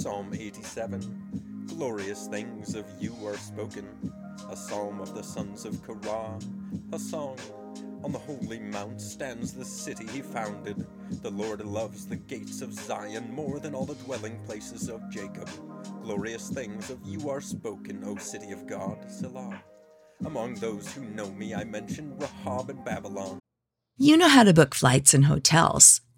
Psalm 87 Glorious things of you are spoken, a psalm of the sons of Korah, a song. On the holy mount stands the city he founded. The Lord loves the gates of Zion more than all the dwelling places of Jacob. Glorious things of you are spoken, O city of God, Selah. Among those who know me, I mention Rahab and Babylon. You know how to book flights and hotels.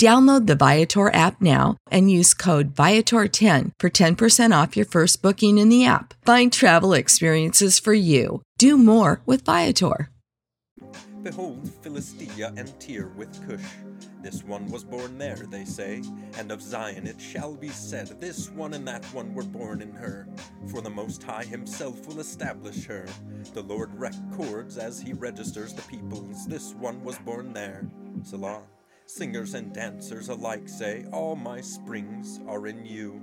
Download the Viator app now and use code Viator10 for 10% off your first booking in the app. Find travel experiences for you. Do more with Viator. Behold, Philistia and Tyre with Cush. This one was born there, they say, and of Zion it shall be said, This one and that one were born in her. For the Most High himself will establish her. The Lord records as he registers the peoples, This one was born there. Selah. Singers and dancers alike say, All my springs are in you.